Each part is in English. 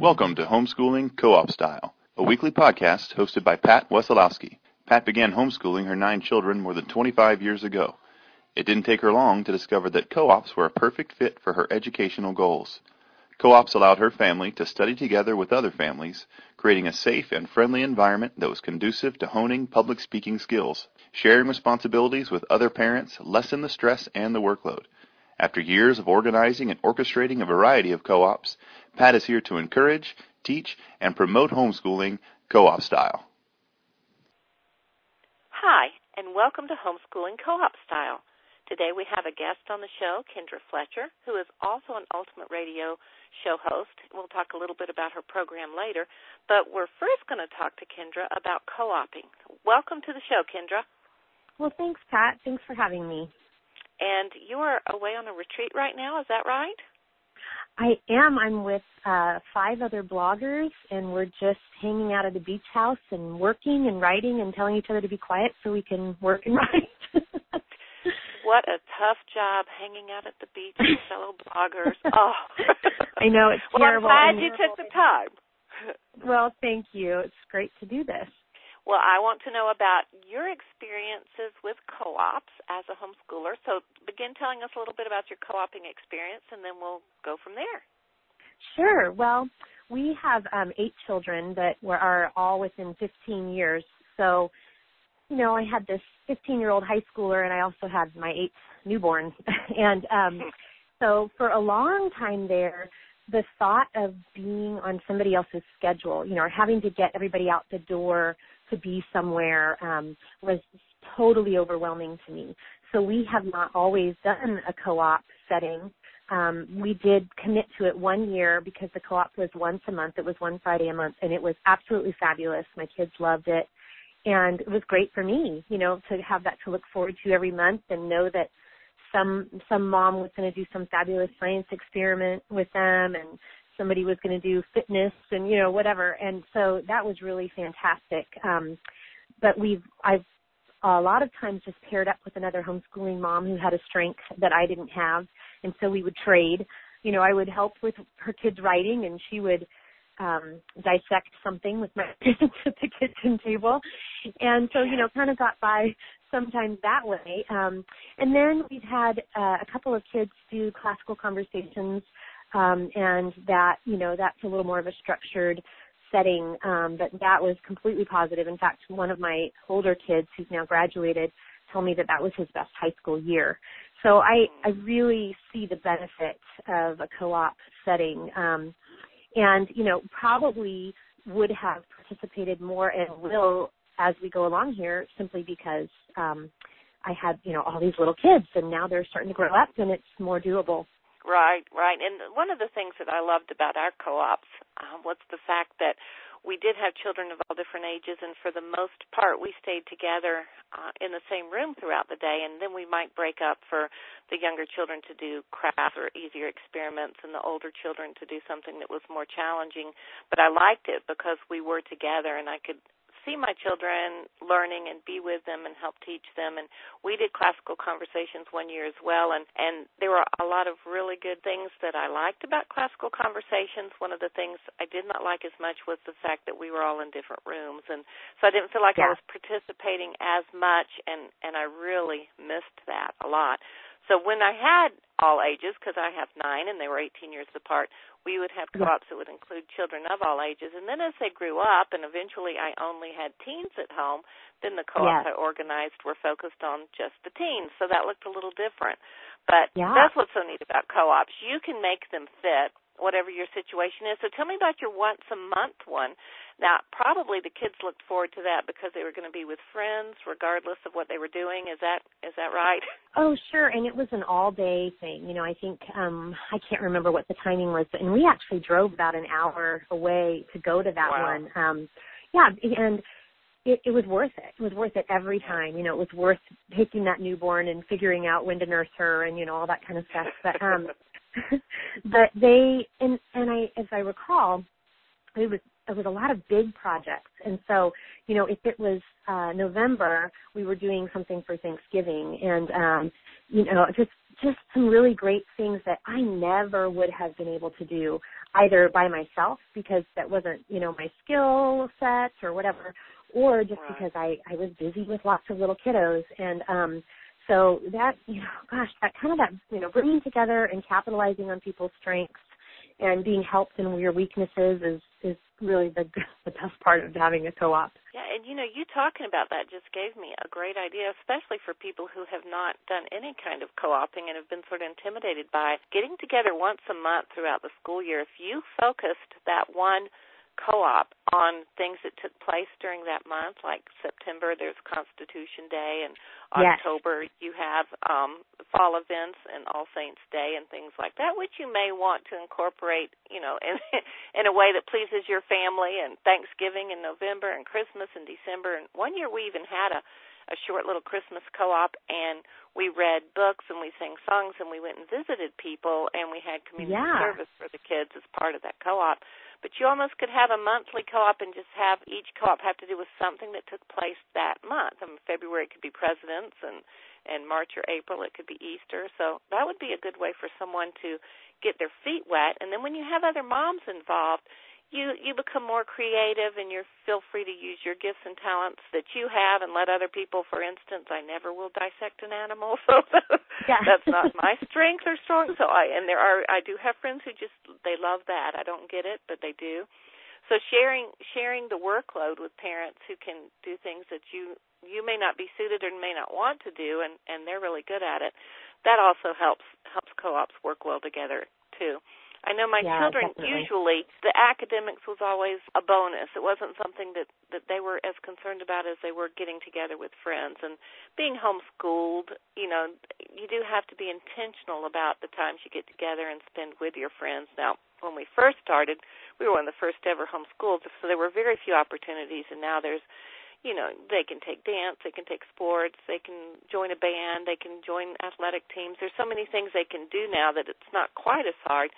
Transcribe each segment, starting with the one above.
Welcome to Homeschooling Co-op Style, a weekly podcast hosted by Pat Wesolowski. Pat began homeschooling her nine children more than 25 years ago. It didn't take her long to discover that co-ops were a perfect fit for her educational goals. Co-ops allowed her family to study together with other families, creating a safe and friendly environment that was conducive to honing public speaking skills. Sharing responsibilities with other parents lessened the stress and the workload. After years of organizing and orchestrating a variety of co-ops, Pat is here to encourage, teach, and promote homeschooling co-op style. Hi, and welcome to Homeschooling Co-op Style. Today we have a guest on the show, Kendra Fletcher, who is also an Ultimate Radio show host. We'll talk a little bit about her program later, but we're first going to talk to Kendra about co-oping. Welcome to the show, Kendra. Well, thanks, Pat. Thanks for having me. And you are away on a retreat right now, is that right? I am. I'm with uh, five other bloggers, and we're just hanging out at the beach house and working and writing and telling each other to be quiet so we can work and write. what a tough job hanging out at the beach with fellow bloggers. Oh, I know it's well, terrible. I'm glad you took the time. Well, thank you. It's great to do this. Well, I want to know about your experiences with co-ops as a homeschooler. So begin telling us a little bit about your co-oping experience, and then we'll go from there. Sure. Well, we have um, eight children that were, are all within 15 years. So, you know, I had this 15-year-old high schooler, and I also had my eight newborns. and um, so, for a long time there, the thought of being on somebody else's schedule, you know, or having to get everybody out the door to be somewhere um, was totally overwhelming to me. So we have not always done a co-op setting. Um, we did commit to it one year because the co-op was once a month. It was one Friday a month, and it was absolutely fabulous. My kids loved it, and it was great for me, you know, to have that to look forward to every month and know that some some mom was going to do some fabulous science experiment with them and somebody was going to do fitness and you know whatever. And so that was really fantastic. Um but we've i've a lot of times just paired up with another homeschooling mom who had a strength that i didn't have. And so we would trade. You know i would help with her kids writing and she would um dissect something with my kids at the kitchen table. And so you know kind of got by sometimes that way. Um and then we've had uh, a couple of kids do classical conversations um, and that you know that's a little more of a structured setting. Um, but that was completely positive. In fact, one of my older kids, who's now graduated, told me that that was his best high school year. So I I really see the benefit of a co-op setting, um, and you know probably would have participated more and will as we go along here simply because um, I had you know all these little kids and now they're starting to grow up and it's more doable. Right, right. And one of the things that I loved about our co-ops um, was the fact that we did have children of all different ages, and for the most part, we stayed together uh, in the same room throughout the day. And then we might break up for the younger children to do crafts or easier experiments, and the older children to do something that was more challenging. But I liked it because we were together, and I could see my children learning and be with them and help teach them. And we did classical conversations one year as well and and there were a lot of really good things that I liked about classical conversations. One of the things I did not like as much was the fact that we were all in different rooms and so I didn't feel like yeah. I was participating as much and and I really missed that a lot so when I had all ages, because I have nine and they were 18 years apart, we would have co-ops that would include children of all ages. And then as they grew up, and eventually I only had teens at home, then the co-ops yes. I organized were focused on just the teens. So that looked a little different. But yeah. that's what's so neat about co-ops. You can make them fit whatever your situation is. So tell me about your once a month one. Now, probably the kids looked forward to that because they were going to be with friends, regardless of what they were doing. Is that is that right? Oh, sure. And it was an all day thing. You know, I think um I can't remember what the timing was, but and we actually drove about an hour away to go to that wow. one. Um yeah, and it, it was worth it. It was worth it every time. You know, it was worth taking that newborn and figuring out when to nurse her and you know all that kind of stuff. But um, but they and and I, as I recall, it was it was a lot of big projects, and so you know if it was uh, November, we were doing something for Thanksgiving, and um, you know just just some really great things that I never would have been able to do either by myself because that wasn't, you know, my skill set or whatever, or just because I, I was busy with lots of little kiddos. And, um, so that, you know, gosh, that kind of that, you know, bringing together and capitalizing on people's strengths and being helped in your weaknesses is, is really the, the best part of having a co-op. Yeah, and you know, you talking about that just gave me a great idea, especially for people who have not done any kind of co-oping and have been sort of intimidated by. Getting together once a month throughout the school year, if you focused that one co-op on things that took place during that month, like September there's Constitution Day and Yes. October you have um fall events and All Saints Day and things like that, which you may want to incorporate, you know, in in a way that pleases your family and Thanksgiving in November and Christmas in December. And one year we even had a a short little Christmas co-op and we read books and we sang songs and we went and visited people and we had community Yeah. service for the kids as part of that co-op. But you almost could have a monthly co-op and just have each co-op have to do with something that took place that month. I mean, February it could be presidents and and March or April it could be Easter. So that would be a good way for someone to get their feet wet. And then when you have other moms involved, you you become more creative and you feel free to use your gifts and talents that you have and let other people. For instance i never will dissect an animal so Yeah. that's not my strength or strong so i and there are i do have friends who just they love that. I don't get it but they do. So sharing sharing the workload with parents who can do things that you you may not be suited or may not want to do and and they're really good at it that also helps helps co-ops work well together too I know my Yeah, children definitely. usually the academics was always a bonus. It wasn't something that that they were as concerned about as they were getting together with friends and being homeschooled, you know, you do have to be intentional about the times you get together and spend with your friends. Now, when we first started, we were one of the first ever homeschooled, so there were very few opportunities and now there's you know, they can take dance, they can take sports, they can join a band, they can join athletic teams. There's so many things they can do now that it's not quite as hard.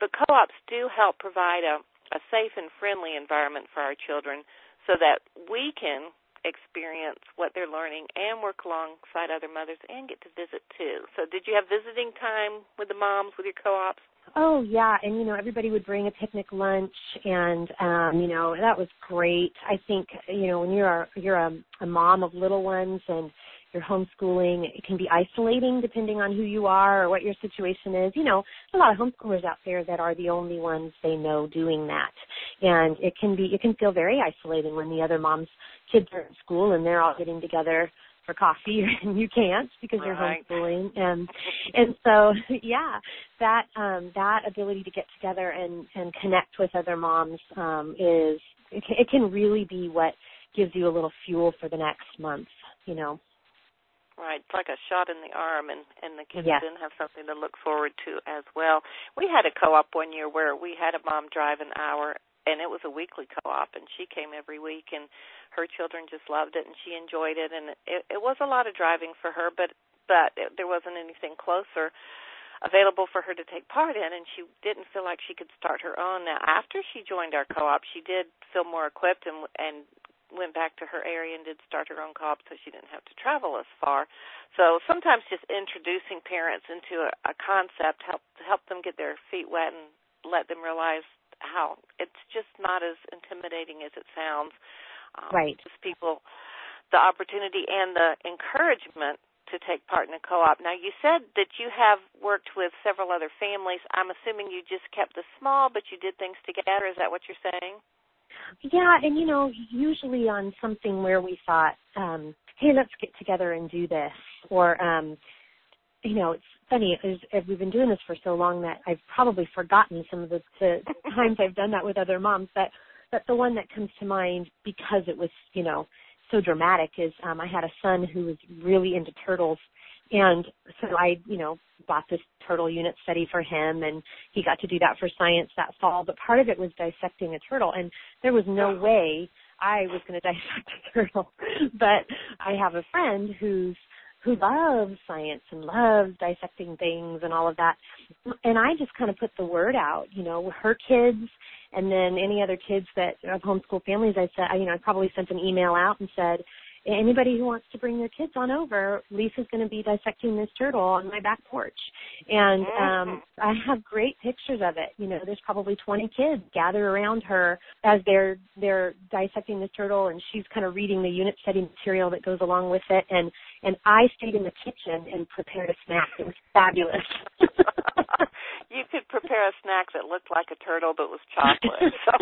But co-ops do help provide a, a safe and friendly environment for our children so that we can experience what they're learning and work alongside other mothers and get to visit too. So did you have visiting time with the moms with your co-ops? Oh yeah, and you know everybody would bring a picnic lunch, and um, you know that was great. I think you know when you're a, you're a, a mom of little ones and you're homeschooling, it can be isolating depending on who you are or what your situation is. You know, a lot of homeschoolers out there that are the only ones they know doing that, and it can be it can feel very isolating when the other moms' kids are at school and they're all getting together for coffee and you can't because you're Right. homeschooling and and so yeah that um that ability to get together and and connect with other moms um is it can, it can really be what gives you a little fuel for the next month you know Right, it's like a shot in the arm, and and the kids Yes. then have something to look forward to as well. We had a co-op one year where we had a mom drive an hour, and it was a weekly co-op, and she came every week, and her children just loved it, and she enjoyed it, and it, it was a lot of driving for her, but but it, there wasn't anything closer available for her to take part in and she didn't feel like she could start her own now after she joined our co-op she did feel more equipped and and went back to her area and did start her own co-op so she didn't have to travel as far. So sometimes just introducing parents into a, a concept help help them get their feet wet and let them realize how it's just not as intimidating as it sounds. Um, Right. Just people the opportunity and the encouragement to take part in a co-op. Now you said that you have worked with several other families. I'm assuming you just kept this small, but you did things together. Is that what you're saying? Yeah, and you know, usually on something where we thought, um, hey, let's get together and do this, or um, you know, it's funny as, we've been doing this for so long that I've probably forgotten some of the, the times I've done that with other moms. But but the one that comes to mind because it was you know so dramatic is um, I had a son who was really into turtles, and so I you know bought this turtle unit study for him, and he got to do that for science that fall. But part of it was dissecting a turtle, and there was no way I was going to dissect a turtle. but I have a friend who's who loves science and loves dissecting things and all of that. And I just kind of put the word out, you know, her kids and then any other kids that of homeschool families I said, you know, I probably sent an email out and said, anybody who wants to bring their kids on over, Lisa's going to be dissecting this turtle on my back porch. And um I have great pictures of it. You know, there's probably 20 kids gathered around her as they're they're dissecting this turtle and she's kind of reading the unit study material that goes along with it and and I stayed in the kitchen and prepared a snack. It was fabulous. you could prepare a snack that looked like a turtle but was chocolate. So.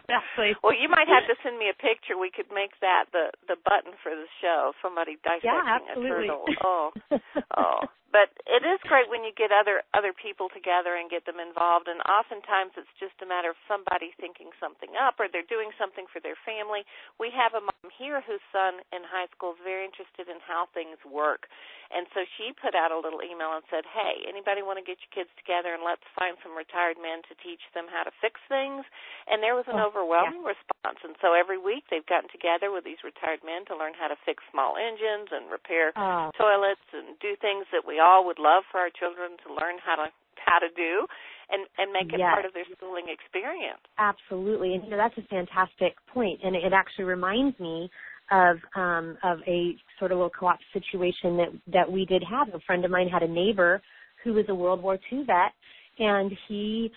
exactly. well, you might have to send me a picture. We could make that the the button for the show. Somebody dissecting yeah, a turtle. Oh, oh but it is great when you get other other people together and get them involved and oftentimes it's just a matter of somebody thinking something up or they're doing something for their family we have a mom here whose son in high school is very interested in how things work and so she put out a little email and said hey anybody want to get your kids together and let's find some retired men to teach them how to fix things and there was an oh, overwhelming yeah. response and so every week they've gotten together with these retired men to learn how to fix small engines and repair oh. toilets and do things that we all would love for our children to learn how to how to do and and make it yes. part of their schooling experience. Absolutely. And you know that's a fantastic point and it actually reminds me of um of a sort of little co-op situation that that we did have. A friend of mine had a neighbor who was a World War II vet and he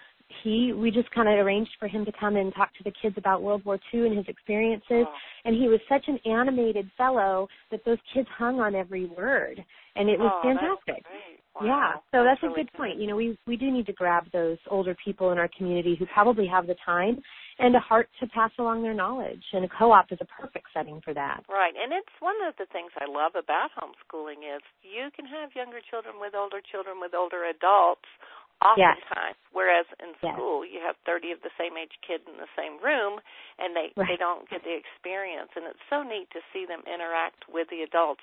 he we just kind of arranged for him to come and talk to the kids about World War II and his experiences and he was such an animated fellow that those kids hung on every word and it was oh, fantastic. That's great. Yeah, so that's, a really good point. You know, we we do need to grab those older people in our community who probably have the time and a heart to pass along their knowledge, and a co-op is a perfect setting for that. Right, and it's one of the things I love about homeschooling is you can have younger children with older children with older adults Yes. oftentimes. Whereas in Yes. school you have thirty of the same age kid in the same room and they Right. they don't get the experience and it's so neat to see them interact with the adults.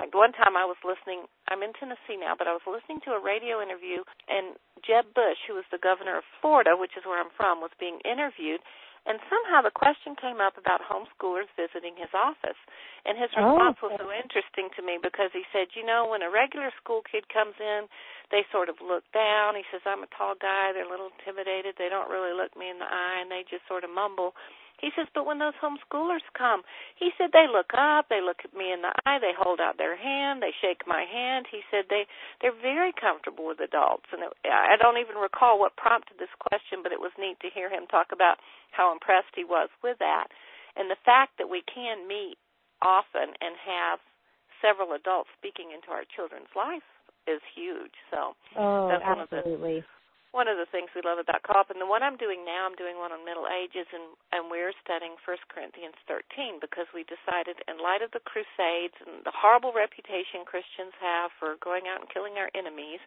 Like one time I was listening I'm in Tennessee now, but I was listening to a radio interview and Jeb Bush, who was the governor of Florida, which is where I'm from, was being interviewed and somehow the question came up about homeschoolers visiting his office. And his Oh, response was so interesting to me because he said, you know, when a regular school kid comes in, they sort of look down. He says, I'm a tall guy. They're a little intimidated. They don't really look me in the eye and they just sort of mumble. He says, but when those homeschoolers come, he said they look up, they look at me in the eye, they hold out their hand, they shake my hand. He said they they're very comfortable with adults, and it, I don't even recall what prompted this question, but it was neat to hear him talk about how impressed he was with that, and the fact that we can meet often and have several adults speaking into our children's life is huge. So Oh, That's one of the- absolutely. One of the things we love about co-op and the one I'm doing now I'm doing one on middle ages and and we're studying First Corinthians 13 because we decided in light of the crusades and the horrible reputation Christians have for going out and killing our enemies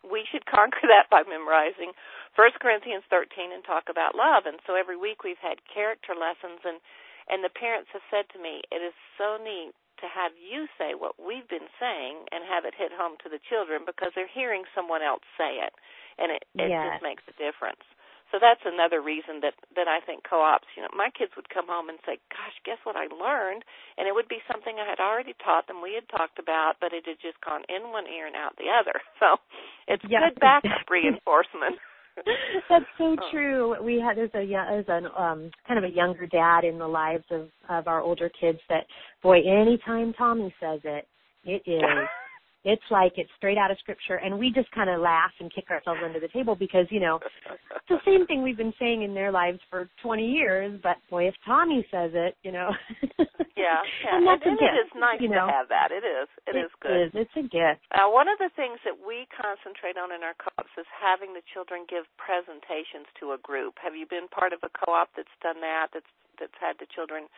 we should conquer that by memorizing First Corinthians 13 and talk about love. And so every week we've had character lessons and and the parents have said to me it is so neat to have you say what we've been saying and have it hit home to the children because they're hearing someone else say it and it it Yes. just makes a difference. So that's another reason that that I think co-ops. You know, my kids would come home and say, "Gosh, guess what I learned?" And it would be something I had already taught them. We had talked about, but it had just gone in one ear and out the other. So it's Yeah, good backup reinforcement. That's so Oh. true. We had there's a there's an um kind of a younger dad in the lives of of our older kids that boy anytime Tommy says it, it is it's like it's straight out of scripture and we just kind of laugh and kick ourselves under the table because you know it's the same thing we've been saying in their lives for 20 years but boy if Tommy says it you know yeah, yeah. and that's and, a and gift it is nice you know to have that. It is. It is good. it's a gift Uh, one of the things that we concentrate on in our co-ops is having the children give presentations to a group. Have you been part of a co-op that's done that? That's that's had the children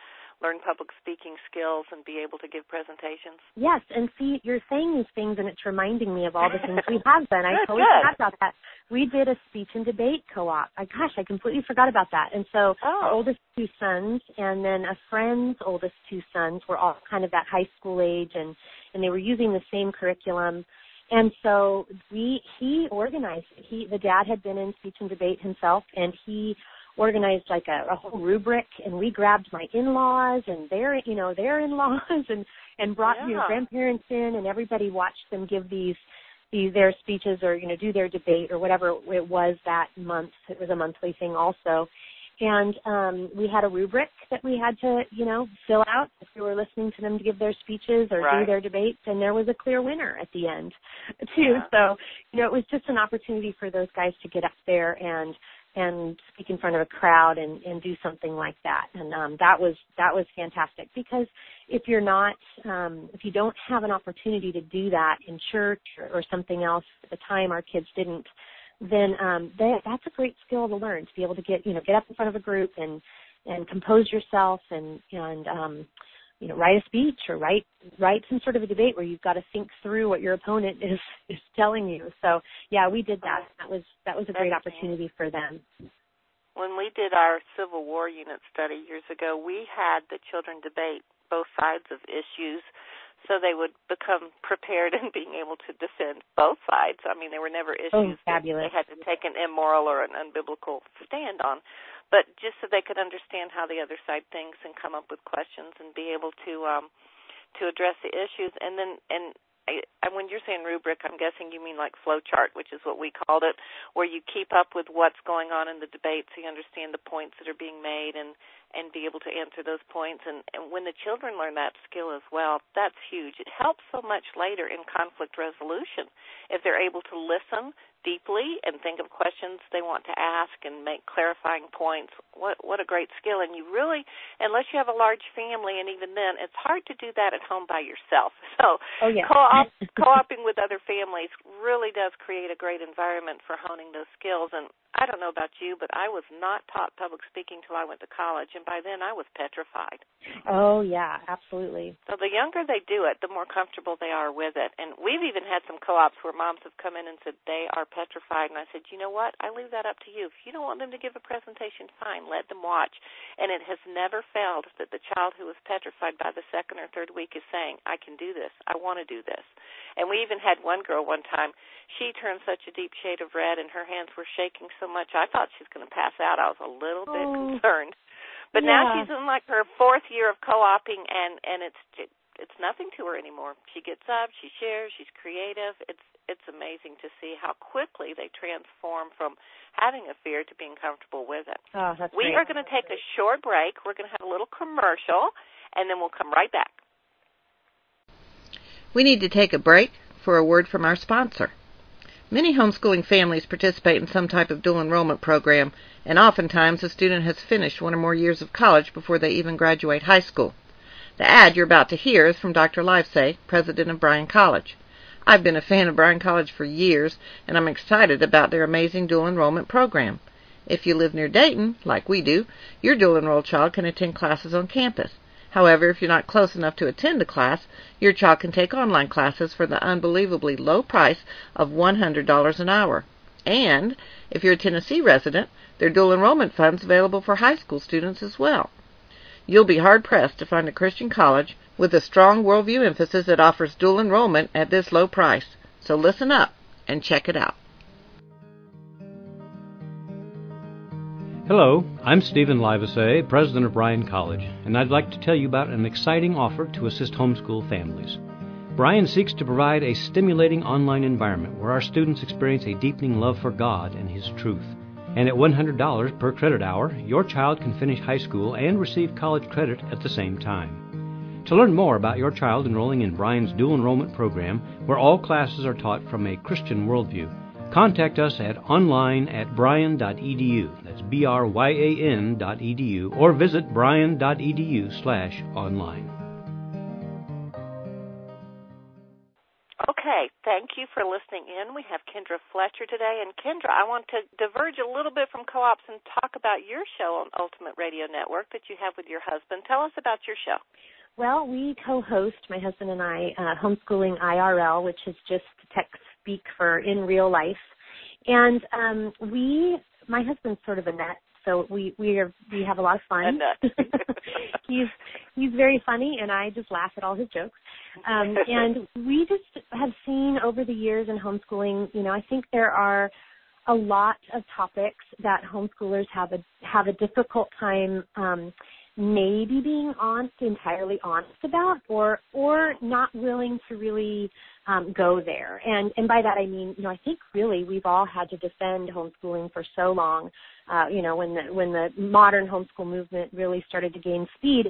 learn public speaking skills and be able to give presentations? Yes, and see, you're saying these things, and it's reminding me of all the things we have done. I totally forgot about that. We did a speech and debate co-op. I, gosh, I completely forgot about that. And so Oh. our oldest two sons, and then a friend's oldest two sons, were all kind of that high school age, and and they were using the same curriculum. And so we he organized. He the dad had been in speech and debate himself, and he organized like a, a whole rubric and we grabbed my in-laws and their you know their in-laws and and brought you know grandparents in and everybody watched them give these these their speeches or you know do their debate or whatever it was that month it was a monthly thing also and um, we had a rubric that we had to, you know, fill out if we were listening to them to give their speeches or right. do their debates, and there was a clear winner at the end, too. Yeah. So, you know, it was just an opportunity for those guys to get up there and and speak in front of a crowd and and do something like that. And um that was that was fantastic because if you're not um if you don't have an opportunity to do that in church or, or something else at the time our kids didn't then um that that's a great skill to learn to be able to get you know get up in front of a group and and compose yourself and and um you know write a speech or write write some sort of a debate where you've got to think through what your opponent is is telling you. So yeah we did that. That was that was a great opportunity for them. When we did our civil war unit study years ago we had the children debate both sides of issues so they would become prepared in being able to defend both sides. I mean, there were never issues oh, that they had to take an immoral or an unbiblical stand on, but just so they could understand how the other side thinks and come up with questions and be able to um to address the issues. And then and I, and when you're saying rubric, I'm guessing you mean like flow chart, which is what we called it, where you keep up with what's going on in the debate, so you understand the points that are being made and and be able to answer those points. And, and when the children learn that skill as well, that's huge. It helps so much later in conflict resolution if they're able to listen deeply and think of questions they want to ask and make clarifying points. What what a great skill! And you really, unless you have a large family, and even then, it's hard to do that at home by yourself. So oh, yeah. co-op co-oping with other families really does create a great environment for honing those skills. And I don't know about you, but I was not taught public speaking till I went to college, and by then I was petrified. Oh yeah, absolutely. So the younger they do it, the more comfortable they are with it. And we've even had some co-ops where moms have come in and said they are petrified, and I said, you know what? I leave that up to you. If you don't want them to give a presentation, fine, let them watch. And it has never failed that the child who was petrified by the second or third week is saying, I can do this. I want to do this. And we even had one girl one time. She turned such a deep shade of red, and her hands were shaking so much. I thought she was going to pass out. I was a little bit oh. concerned. But yeah. now she's in like her fourth year of co-oping, and and it's it's nothing to her anymore. She gets up, she shares, she's creative. It's it's amazing to see how quickly they transform from having a fear to being comfortable with it. Oh, that's we great. are going to take a short break. We're going to have a little commercial, and then we'll come right back. We need to take a break for a word from our sponsor. Many homeschooling families participate in some type of dual enrollment program, and oftentimes a student has finished one or more years of college before they even graduate high school. The ad you're about to hear is from Dr. Livesay, president of Bryan College. I've been a fan of Bryan College for years, and I'm excited about their amazing dual enrollment program. If you live near Dayton, like we do, your dual enrolled child can attend classes on campus. However, if you're not close enough to attend a class, your child can take online classes for the unbelievably low price of $100 an hour. And if you're a Tennessee resident, there are dual enrollment funds available for high school students as well. You'll be hard pressed to find a Christian college with a strong worldview emphasis that offers dual enrollment at this low price. So listen up and check it out. Hello, I'm Stephen Livesay, president of Bryan College, and I'd like to tell you about an exciting offer to assist homeschool families. Bryan seeks to provide a stimulating online environment where our students experience a deepening love for God and His truth. And at $100 per credit hour, your child can finish high school and receive college credit at the same time. To learn more about your child enrolling in Bryan's dual enrollment program, where all classes are taught from a Christian worldview, contact us at online at bryan.edu. That's B R Y A N dot edu, or visit bryan.edu slash online. Okay, thank you for listening in. We have Kendra Fletcher today. And Kendra, I want to diverge a little bit from co ops and talk about your show on Ultimate Radio Network that you have with your husband. Tell us about your show. Well, we co-host my husband and I uh, homeschooling IRL, which is just tech speak for in real life, and um, we my husband's sort of a nut, so we we are we have a lot of fun. he's he's very funny, and I just laugh at all his jokes. Um, and we just have seen over the years in homeschooling, you know, I think there are a lot of topics that homeschoolers have a have a difficult time um, maybe being honest, entirely honest about, or or not willing to really um, go there. And and by that I mean, you know, I think really we've all had to defend homeschooling for so long. Uh, you know, when the when the modern homeschool movement really started to gain speed,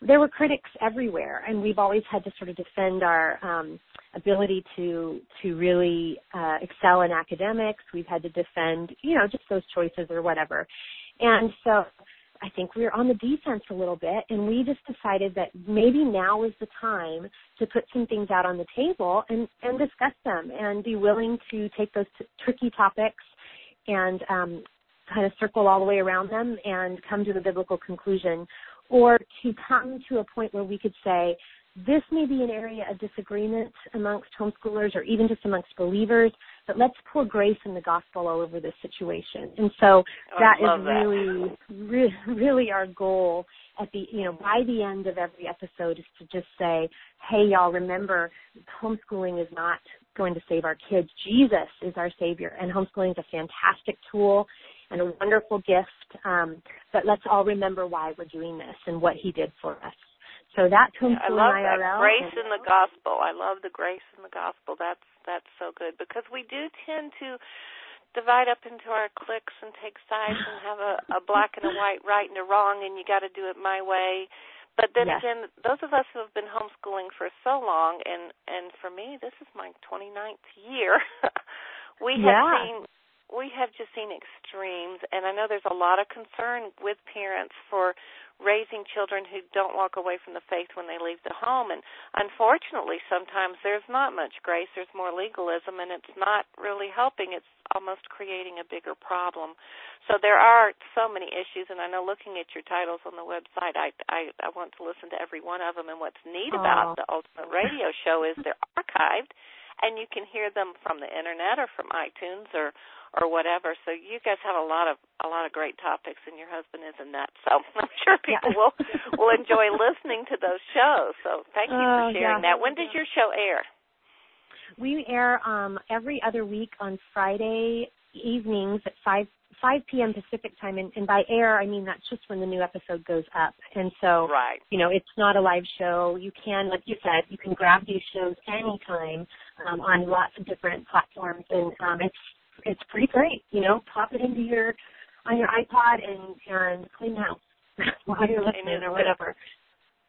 there were critics everywhere, and we've always had to sort of defend our um, ability to to really uh, excel in academics. We've had to defend, you know, just those choices or whatever. And so I think we were on the defense a little bit, and we just decided that maybe now is the time to put some things out on the table and and discuss them, and be willing to take those t- tricky topics and um, kind of circle all the way around them and come to the biblical conclusion, or to come to a point where we could say, this may be an area of disagreement amongst homeschoolers or even just amongst believers, but let's pour grace and the gospel all over this situation. And so oh, that is that. really, really, really our goal at the, you know, by the end of every episode is to just say, hey, y'all, remember, homeschooling is not going to save our kids. Jesus is our savior, and homeschooling is a fantastic tool and a wonderful gift. Um, but let's all remember why we're doing this and what He did for us. So that's homeschooling I love IRL. that grace in the gospel. I love the grace in the gospel. That's that's so good because we do tend to divide up into our cliques and take sides and have a, a black and a white, right and a wrong, and you got to do it my way. But then yes. again, those of us who have been homeschooling for so long, and and for me, this is my 29th year. we have yeah. seen we have just seen extremes, and I know there's a lot of concern with parents for raising children who don't walk away from the faith when they leave the home. And unfortunately, sometimes there's not much grace. There's more legalism, and it's not really helping. It's almost creating a bigger problem. So there are so many issues, and I know looking at your titles on the website, I I, I want to listen to every one of them. And what's neat about the Ultimate Radio Show is they're archived, and you can hear them from the internet or from iTunes or or whatever. So you guys have a lot of a lot of great topics, and your husband is a nut. So I'm sure people yeah. will will enjoy listening to those shows. So thank you oh, for sharing yeah. that. When does your show air? We air um, every other week on Friday evenings at five 5 p.m. Pacific time, and, and by air I mean that's just when the new episode goes up. And so, right. you know, it's not a live show. You can, like you said, you can grab these shows anytime um, on lots of different platforms, and um, it's it's pretty great. You know, pop it into your on your iPod and and clean the house while you're listening or whatever.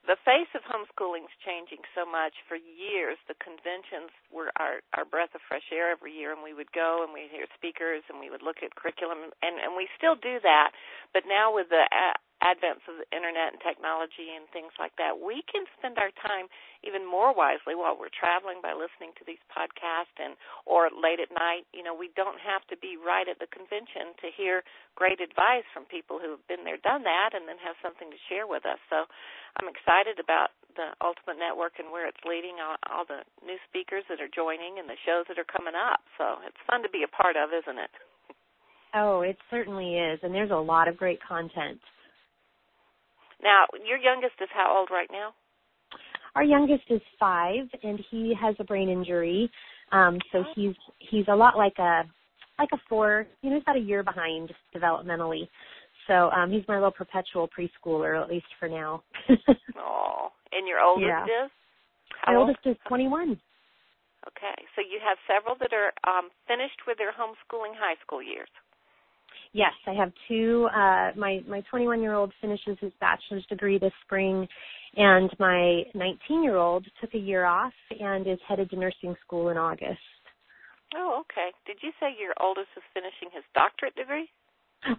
The face of homeschooling is changing so much. For years, the conventions were our our breath of fresh air every year, and we would go and we'd hear speakers and we would look at curriculum, and and we still do that. But now with the advents of the internet and technology and things like that, we can spend our time even more wisely while we're traveling by listening to these podcasts and or late at night. You know, we don't have to be right at the convention to hear great advice from people who have been there, done that, and then have something to share with us. So I'm excited about the Ultimate Network and where it's leading, all, all the new speakers that are joining and the shows that are coming up. So it's fun to be a part of, isn't it? Oh, it certainly is, and there's a lot of great content. Now, your youngest is how old right now? Our youngest is five, and he has a brain injury. Um, so he's he's a lot like a like a four. You know, he's about a year behind developmentally. So um, he's my little perpetual preschooler, at least for now. oh, and your oldest yeah. is? How my old? oldest is 21. Okay, so you have several that are um, finished with their homeschooling high school years. Yes, I have two. Uh, my my 21 year old finishes his bachelor's degree this spring, and my 19 year old took a year off and is headed to nursing school in August. Oh, okay. Did you say your oldest is finishing his doctorate degree?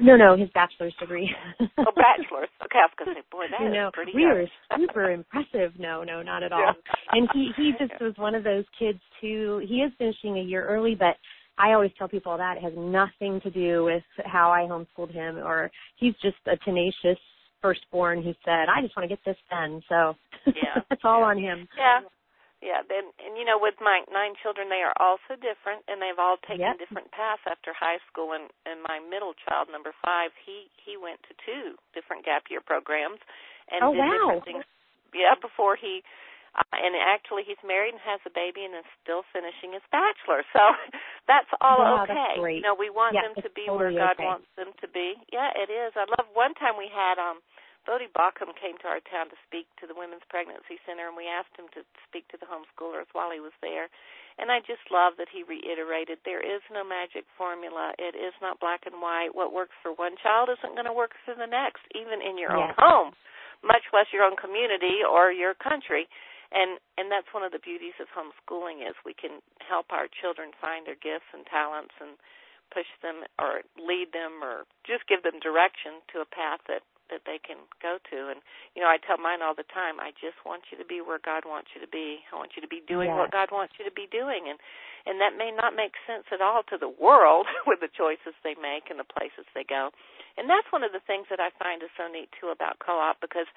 No, no, his bachelor's degree. oh, bachelor's. Okay, I was going to say, boy, that you know, is pretty we young. were super impressive. No, no, not at all. Yeah. And he he just was one of those kids too. He is finishing a year early, but I always tell people that it has nothing to do with how I homeschooled him or he's just a tenacious firstborn who said, I just want to get this done. So yeah. that's all yeah. on him. Yeah. Yeah, then and you know with my nine children they are also different and they've all taken yep. different paths after high school and and my middle child number 5 he he went to two different gap year programs and oh, did wow. different things yeah before he uh, and actually he's married and has a baby and is still finishing his bachelor. So that's all wow, okay. That's. You know, we want yeah, them to be totally where God okay. wants them to be. Yeah, it is. I love one time we had um Voddie Baucham came to our town to speak to the Women's Pregnancy Center, and we asked him to speak to the homeschoolers while he was there. And I just love that he reiterated there is no magic formula. It is not black and white. What works for one child isn't going to work for the next, even in your yes. own home, much less your own community or your country. And and that's one of the beauties of homeschooling is we can help our children find their gifts and talents and push them or lead them or just give them direction to a path that that they can go to. And you know I tell mine all the time I just want you to be where God wants you to be. I want you to be doing yes. what God wants you to be doing. And and that may not make sense at all to the world with the choices they make and the places they go. And that's one of the things that I find is so neat too about co-op because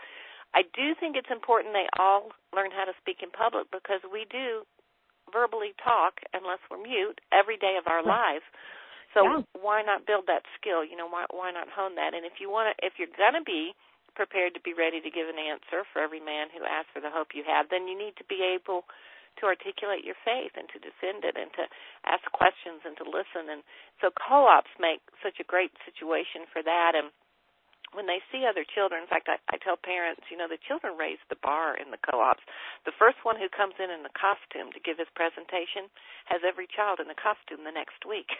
I do think it's important they all learn how to speak in public because we do verbally talk unless we're mute every day of our lives so yeah. why not build that skill? You know, why why not hone that? And if you want to, if you're going to be prepared to be ready to give an answer for every man who asks for the hope you have, then you need to be able to articulate your faith and to defend it and to ask questions and to listen. And so co-ops make such a great situation for that. And when they see other children, in fact, I, I tell parents, you know, the children raise the bar in the co-ops. The first one who comes in in the costume to give his presentation has every child in the costume the next week.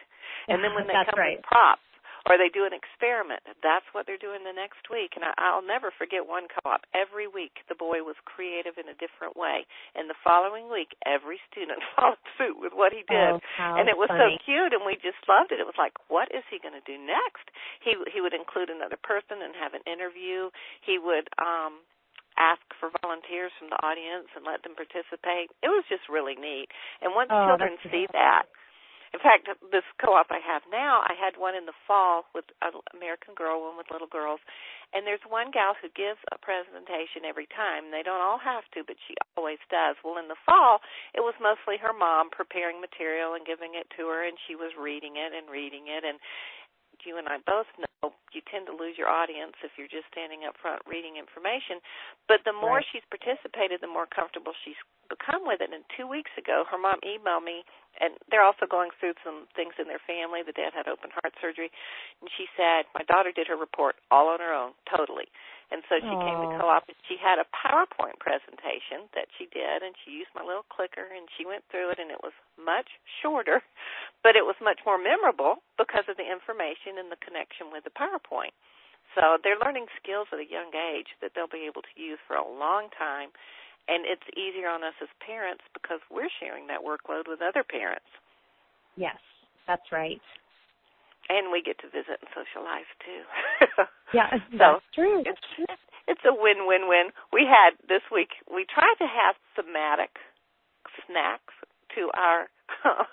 And then when they That's come right. with props, or they do an experiment. That's what they're doing the next week. And I, I'll never forget one co-op. Every week, the boy was creative in a different way. And the following week, every student followed suit with what he did. Oh, and it was funny. so cute, and we just loved it. It was like, what is he going to do next? He he would include another person and have an interview. He would um ask for volunteers from the audience and let them participate. It was just really neat. And once Oh, children see that, in fact, this co-op I have now, I had one in the fall with an American Girl, one with little girls, and there's one gal who gives a presentation every time. They don't all have to, but she always does. Well, in the fall, it was mostly her mom preparing material and giving it to her, and she was reading it and reading it, and you and I both know you tend to lose your audience if you're just standing up front reading information. But the more Right. she's participated, the more comfortable she's become with it. And two weeks ago, her mom emailed me, and they're also going through some things in their family. The dad had open heart surgery, and she said my daughter did her report all on her own, totally. And so she came to co-op and she had a PowerPoint presentation that she did and she used my little clicker and she went through it and it was much shorter, but it was much more memorable because of the information and the connection with the PowerPoint. So they're learning skills at a young age that they'll be able to use for a long time and it's easier on us as parents because we're sharing that workload with other parents. Yes, that's right. And we get to visit and socialize too. Yeah, So, that's true. it's it's a win win win. We had this week we tried to have thematic snacks to our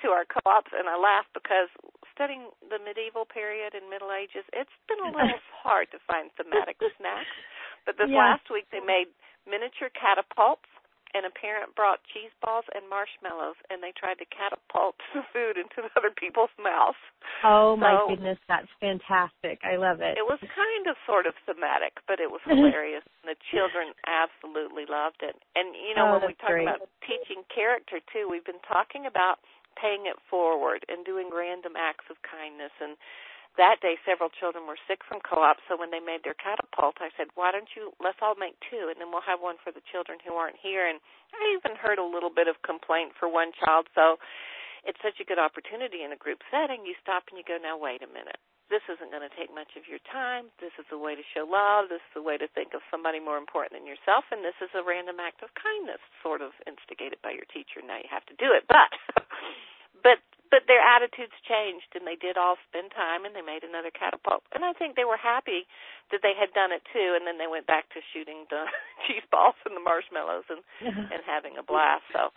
to our co-ops and I laugh because studying the medieval period and Middle Ages, it's been a little hard to find thematic snacks. But this Yeah. last week they made miniature catapults and a parent brought cheese balls and marshmallows and they tried to catapult the food into other people's mouths. Oh my So- goodness, that's fantastic. I love it. It was kind of sort of thematic, but it was hilarious. and the children absolutely loved it. And you know, Oh, when we talk great. about teaching character too, we've been talking about paying it forward and doing random acts of kindness and that day several children were sick from co-op so when they made their catapult i said why don't you let's all make two and then we'll have one for the children who aren't here. And i even heard a little bit of complaint for one child so it's such a good opportunity in a group setting. You stop and you go now wait a minute. This isn't going to take much of your time. This is a way to show love. This is a way to think of somebody more important than yourself and this is a random act of kindness sort of instigated by your teacher. Now you have to do it. But but but their attitudes changed and they did all spend time and they made another catapult. And i think they were happy that they had done it too and then they went back to shooting the cheese balls and the marshmallows and and having a blast. So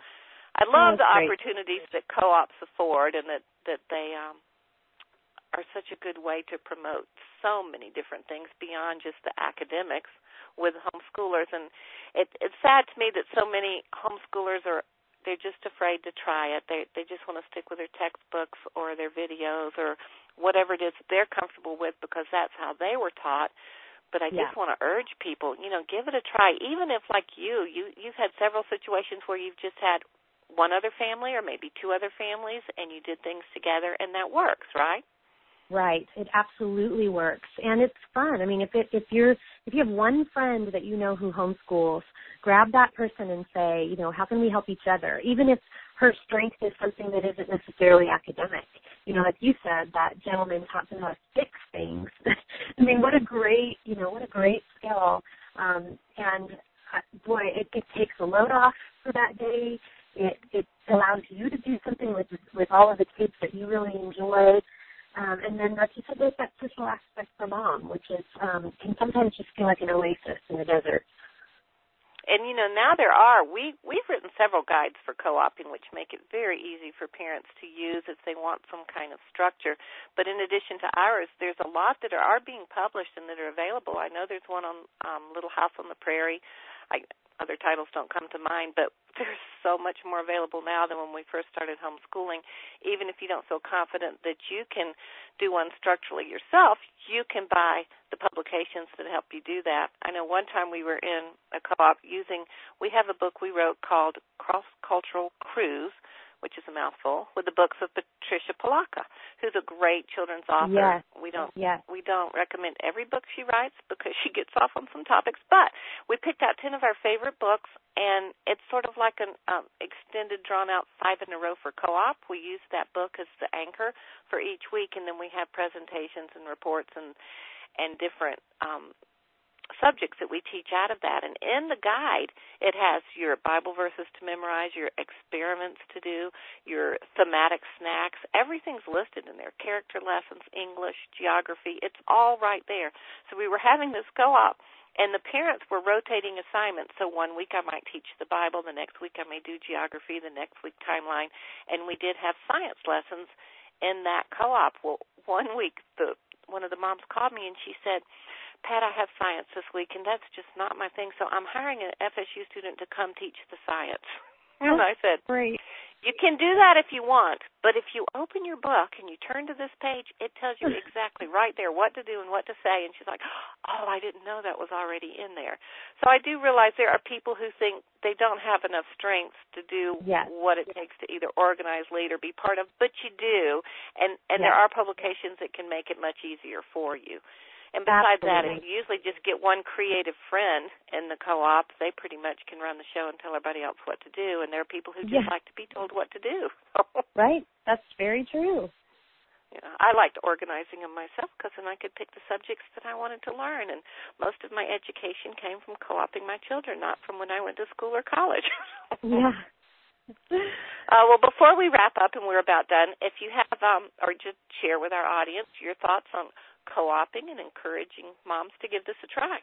i love the great. opportunities that co-ops afford and that that they um are such a good way to promote so many different things beyond just the academics with homeschoolers. And it it's sad to me that so many homeschoolers are they're just afraid to try it. They they just want to stick with their textbooks or their videos or whatever it is that they're comfortable with because that's how they were taught. But I Yeah. just want to urge people, you know, give it a try. Even if like you, you you've had several situations where you've just had one other family or maybe two other families and you did things together and that works, right? Right. It absolutely works, and it's fun. I mean, if it, if you're if you have one friend that you know who homeschools, grab that person and say, you know, how can we help each other? Even if her strength is something that isn't necessarily academic. You know, like you said, that gentleman taught them how to fix things. I mean, what a great, you know, what a great skill. Um, and uh, boy, it, it takes a load off for that day. It it allows you to do something with with all of the kids that you really enjoy. Um, and then, like you said, there's that social aspect for mom, which is um, can sometimes just feel like an oasis in the desert. And you know, now there are we we've written several guides for co-oping, which make it very easy for parents to use if they want some kind of structure. But in addition to ours, there's a lot that are, are being published and that are available. I know there's one on um, Little House on the Prairie. I other titles don't come to mind, but there's so much more available now than when we first started homeschooling. Even if you don't feel confident that you can do one structurally yourself, you can buy the publications that help you do that. I know one time we were in a co-op using, we have a book we wrote called Cross Cultural Cruise, which is a mouthful, with the books of Patricia Polacco, who's a great children's author. Yes. We don't yes. we don't recommend every book she writes because she gets off on some topics, but we picked out ten of our favorite books, and it's sort of like an um, extended, drawn out five in a row for co-op. We use that book as the anchor for each week, and then we have presentations and reports and and different um, subjects that we teach out of that. And in the guide, it has your Bible verses to memorize, your experiments to do, your thematic snacks. Everything's listed in there. Character lessons, English, geography. It's all right there. So we were having this co-op and the parents were rotating assignments. So one week I might teach the Bible, the next week I may do geography, the next week timeline, and we did have science lessons in that co-op. Well, one week the one of the moms called me and she said, Pat, I have science this week, and that's just not my thing. So I'm hiring an FSU student to come teach the science. Oh, and I said, Great. You can do that if you want, but if you open your book and you turn to this page, it tells you exactly right there what to do and what to say. And she's like, Oh, I didn't know that was already in there. So I do realize there are people who think they don't have enough strength to do yes. what it takes to either organize, lead, or be part of, but you do. And and yes. there are publications that can make it much easier for you. And besides Absolutely. that, if you usually just get one creative friend in the co-op, they pretty much can run the show and tell everybody else what to do. And there are people who just Yeah. like to be told what to do. Right. That's very true. Yeah, I liked organizing them myself because then I could pick the subjects that I wanted to learn. And most of my education came from co-oping my children, not from when I went to school or college. Yeah. Uh, well, before we wrap up and we're about done, if you have um, or just share with our audience your thoughts on co-oping and encouraging moms to give this a try.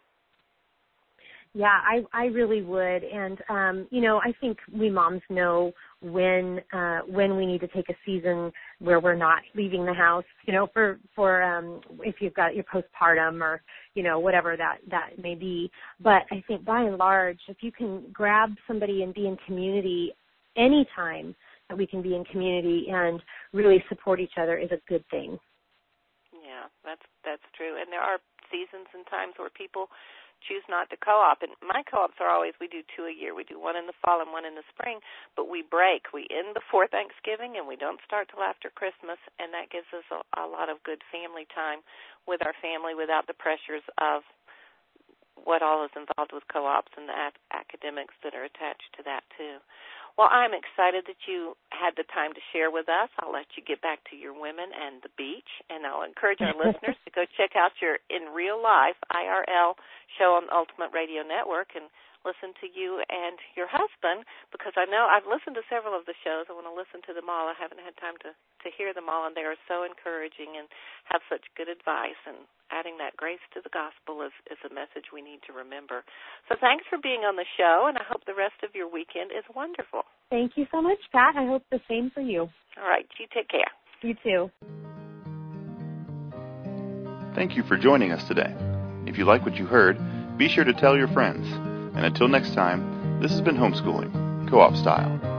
Yeah, I I really would, and um, you know, I think we moms know when uh, when we need to take a season where we're not leaving the house. You know, for for um, if you've got your postpartum or you know whatever that that may be. But I think by and large, if you can grab somebody and be in community anytime that we can be in community and really support each other is a good thing. Yeah, that's that's true. And there are seasons and times where people choose not to co-op. And my co-ops are always we do two a year. We do one in the fall and one in the spring, but we break. We end before Thanksgiving and we don't start till after Christmas, and that gives us a, a lot of good family time with our family without the pressures of what all is involved with co-ops and the ac- academics that are attached to that too. Well, I'm excited that you had the time to share with us. I'll let you get back to your women and the beach, and I'll encourage our listeners to go check out your in real life IRL show on the Ultimate Radio Network and listen to you and your husband because I know I've listened to several of the shows. I want to listen to them all. I haven't had time to to hear them all, and they are so encouraging and have such good advice. And adding that grace to the gospel is is a message we need to remember. So thanks for being on the show, and I hope the rest of your weekend is wonderful. Thank you so much, Pat. I hope the same for you. All right, you take care. You too. Thank you for joining us today. If you like what you heard, be sure to tell your friends. And until next time, this has been Homeschooling, Co op Style.